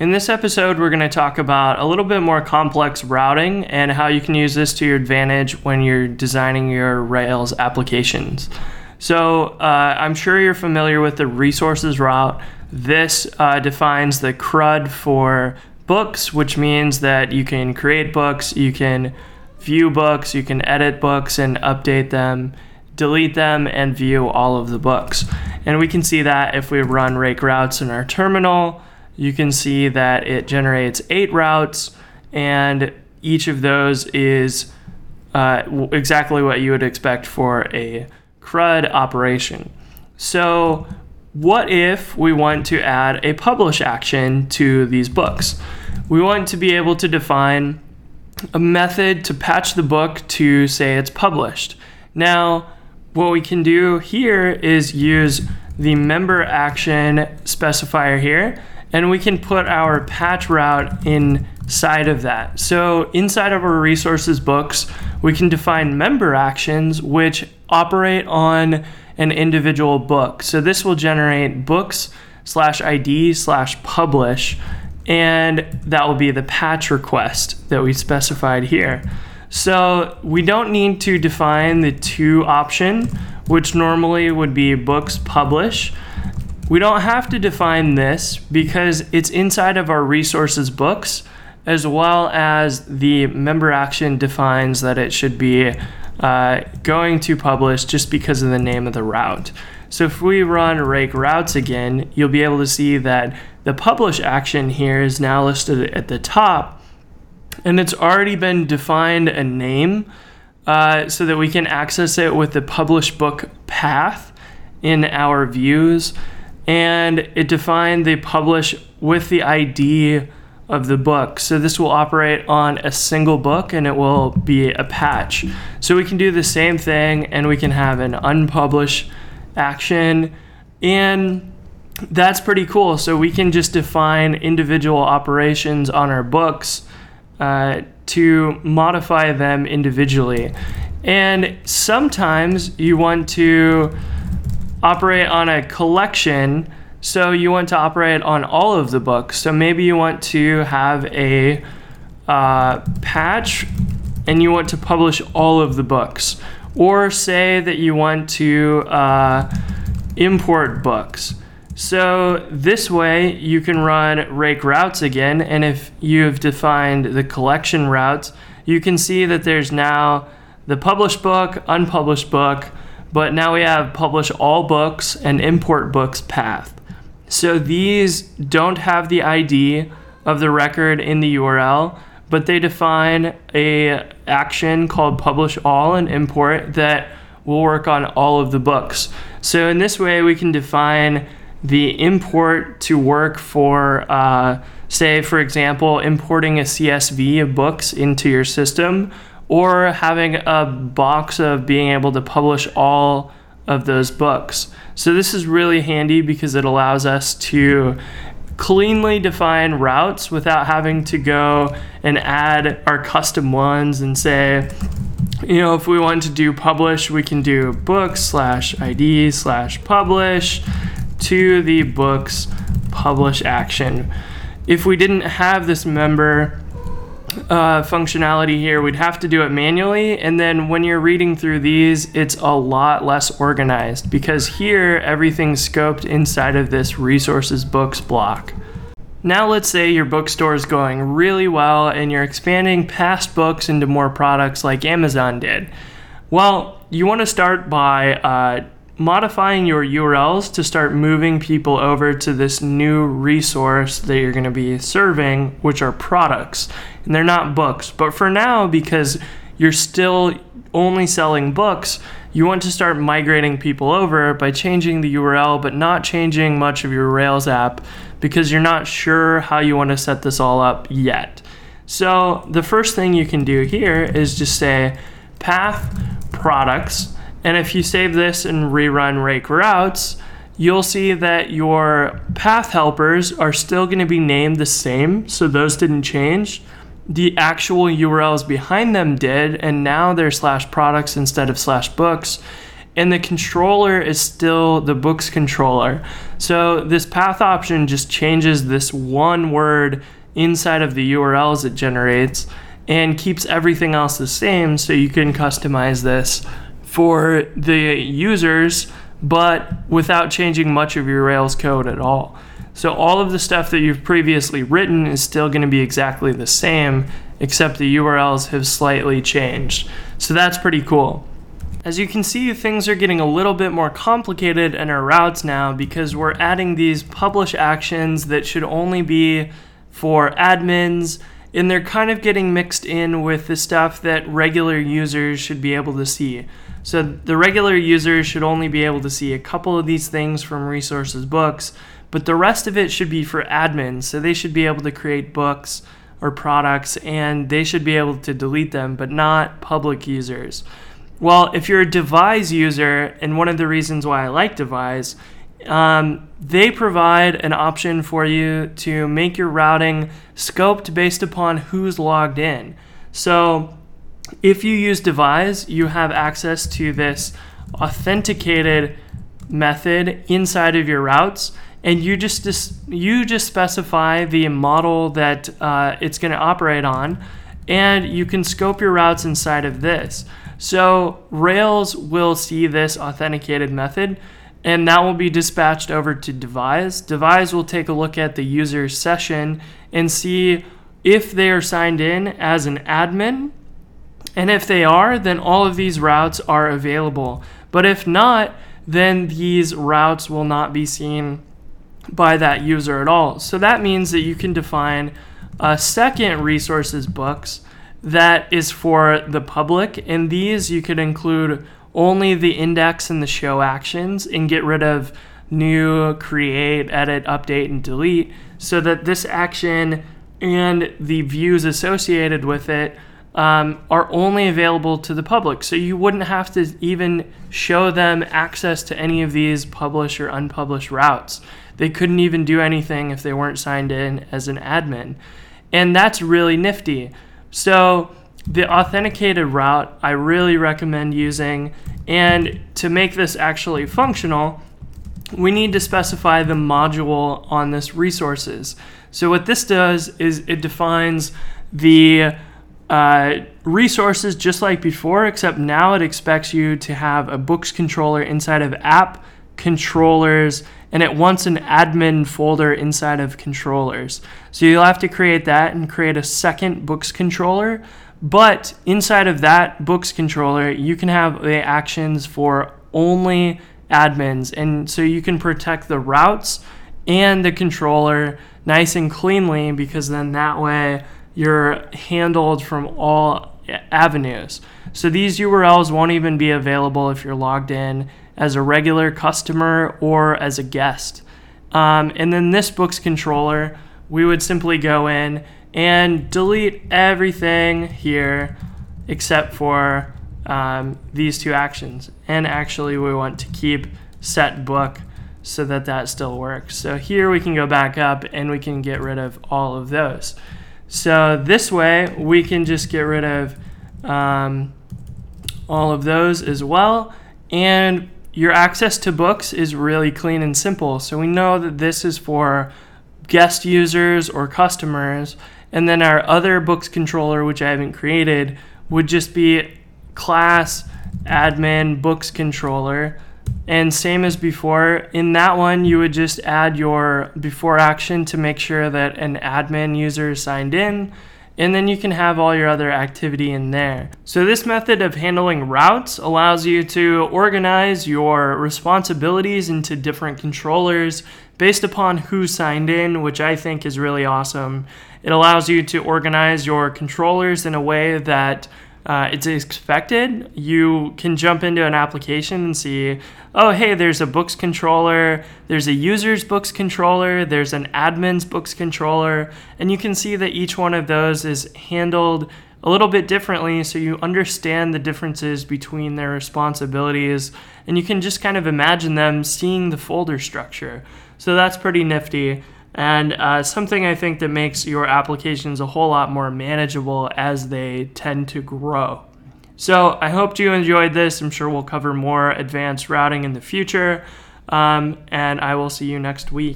In this episode, we're going to talk about a little bit more complex routing and how you can use this to your advantage when you're designing your Rails applications. So, uh, I'm sure you're familiar with the resources route. This uh, defines the CRUD for books, which means that you can create books, you can view books, you can edit books and update them, delete them, and view all of the books. And we can see that if we run rake routes in our terminal you can see that it generates eight routes, and each of those is uh, exactly what you would expect for a CRUD operation. So, what if we want to add a publish action to these books? We want to be able to define a method to patch the book to say it's published. Now, what we can do here is use the member action specifier here and we can put our patch route inside of that. So inside of our resources books, we can define member actions which operate on an individual book. So this will generate books slash ID slash publish, and that will be the patch request that we specified here. So we don't need to define the to option, which normally would be books publish. We don't have to define this because it's inside of our resources books, as well as the member action defines that it should be uh, going to publish just because of the name of the route. So if we run rake routes again, you'll be able to see that the publish action here is now listed at the top and it's already been defined a name uh, so that we can access it with the publish book path in our views and it defined the publish with the ID of the book. So this will operate on a single book and it will be a patch. So we can do the same thing and we can have an unpublished action and that's pretty cool. So we can just define individual operations on our books uh, to modify them individually. And sometimes you want to operate on a collection. So you want to operate on all of the books. So maybe you want to have a uh, patch and you want to publish all of the books. Or say that you want to uh, import books. So this way you can run rake routes again. And if you've defined the collection routes, you can see that there's now the published book, unpublished book, but now we have publish all books and import books path. So these don't have the ID of the record in the URL, but they define a action called publish all and import that will work on all of the books. So in this way, we can define the import to work for, uh, say, for example, importing a CSV of books into your system or having a box of being able to publish all of those books. So this is really handy because it allows us to cleanly define routes without having to go and add our custom ones and say, you know, if we want to do publish, we can do books slash ID slash publish to the books publish action. If we didn't have this member uh, functionality here, we'd have to do it manually. And then when you're reading through these, it's a lot less organized because here everything's scoped inside of this resources books block. Now, let's say your bookstore is going really well and you're expanding past books into more products like Amazon did. Well, you want to start by uh, modifying your URLs to start moving people over to this new resource that you're going to be serving, which are products. And they're not books. But for now, because you're still only selling books, you want to start migrating people over by changing the URL, but not changing much of your Rails app because you're not sure how you want to set this all up yet. So the first thing you can do here is just say path products and if you save this and rerun rake routes, you'll see that your path helpers are still going to be named the same, so those didn't change. The actual URLs behind them did, and now they're slash products instead of slash books. and the controller is still the books controller. So this path option just changes this one word inside of the URLs it generates and keeps everything else the same so you can customize this for the users but without changing much of your Rails code at all. So all of the stuff that you've previously written is still going to be exactly the same except the URLs have slightly changed. So that's pretty cool. As you can see, things are getting a little bit more complicated in our routes now because we're adding these publish actions that should only be for admins, and they're kind of getting mixed in with the stuff that regular users should be able to see. So the regular users should only be able to see a couple of these things from resources books, but the rest of it should be for admins. So they should be able to create books or products and they should be able to delete them, but not public users. Well, if you're a Devise user, and one of the reasons why I like Devise, um, they provide an option for you to make your routing scoped based upon who's logged in. So if you use Devise, you have access to this authenticated method inside of your routes and you just, you just specify the model that uh, it's going to operate on and you can scope your routes inside of this so rails will see this authenticated method and that will be dispatched over to devise devise will take a look at the user's session and see if they are signed in as an admin and if they are then all of these routes are available but if not then these routes will not be seen by that user at all. So that means that you can define a second resources books that is for the public, and these you could include only the index and the show actions and get rid of new, create, edit, update, and delete so that this action and the views associated with it um, are only available to the public. So you wouldn't have to even show them access to any of these published or unpublished routes. They couldn't even do anything if they weren't signed in as an admin. And that's really nifty. So, the authenticated route I really recommend using. And to make this actually functional, we need to specify the module on this resources. So, what this does is it defines the uh, resources just like before, except now it expects you to have a books controller inside of app controllers and it wants an admin folder inside of controllers. So you'll have to create that and create a second books controller. But inside of that books controller, you can have the actions for only admins. And so you can protect the routes and the controller nice and cleanly because then that way you're handled from all avenues. So these URLs won't even be available if you're logged in as a regular customer or as a guest. Um, and then this books controller, we would simply go in and delete everything here except for um, these two actions. And actually, we want to keep set book so that that still works. So here we can go back up and we can get rid of all of those. So this way, we can just get rid of um, all of those as well. And your access to books is really clean and simple. So we know that this is for guest users or customers. And then our other books controller, which I haven't created, would just be class admin books controller. And same as before, in that one, you would just add your before action to make sure that an admin user is signed in and then you can have all your other activity in there. So this method of handling routes allows you to organize your responsibilities into different controllers based upon who signed in, which I think is really awesome. It allows you to organize your controllers in a way that uh, it's expected. You can jump into an application and see, oh, hey, there's a books controller, there's a user's books controller, there's an admin's books controller, and you can see that each one of those is handled a little bit differently so you understand the differences between their responsibilities and you can just kind of imagine them seeing the folder structure. So that's pretty nifty and uh, something I think that makes your applications a whole lot more manageable as they tend to grow. So I hope you enjoyed this. I'm sure we'll cover more advanced routing in the future. Um, and I will see you next week.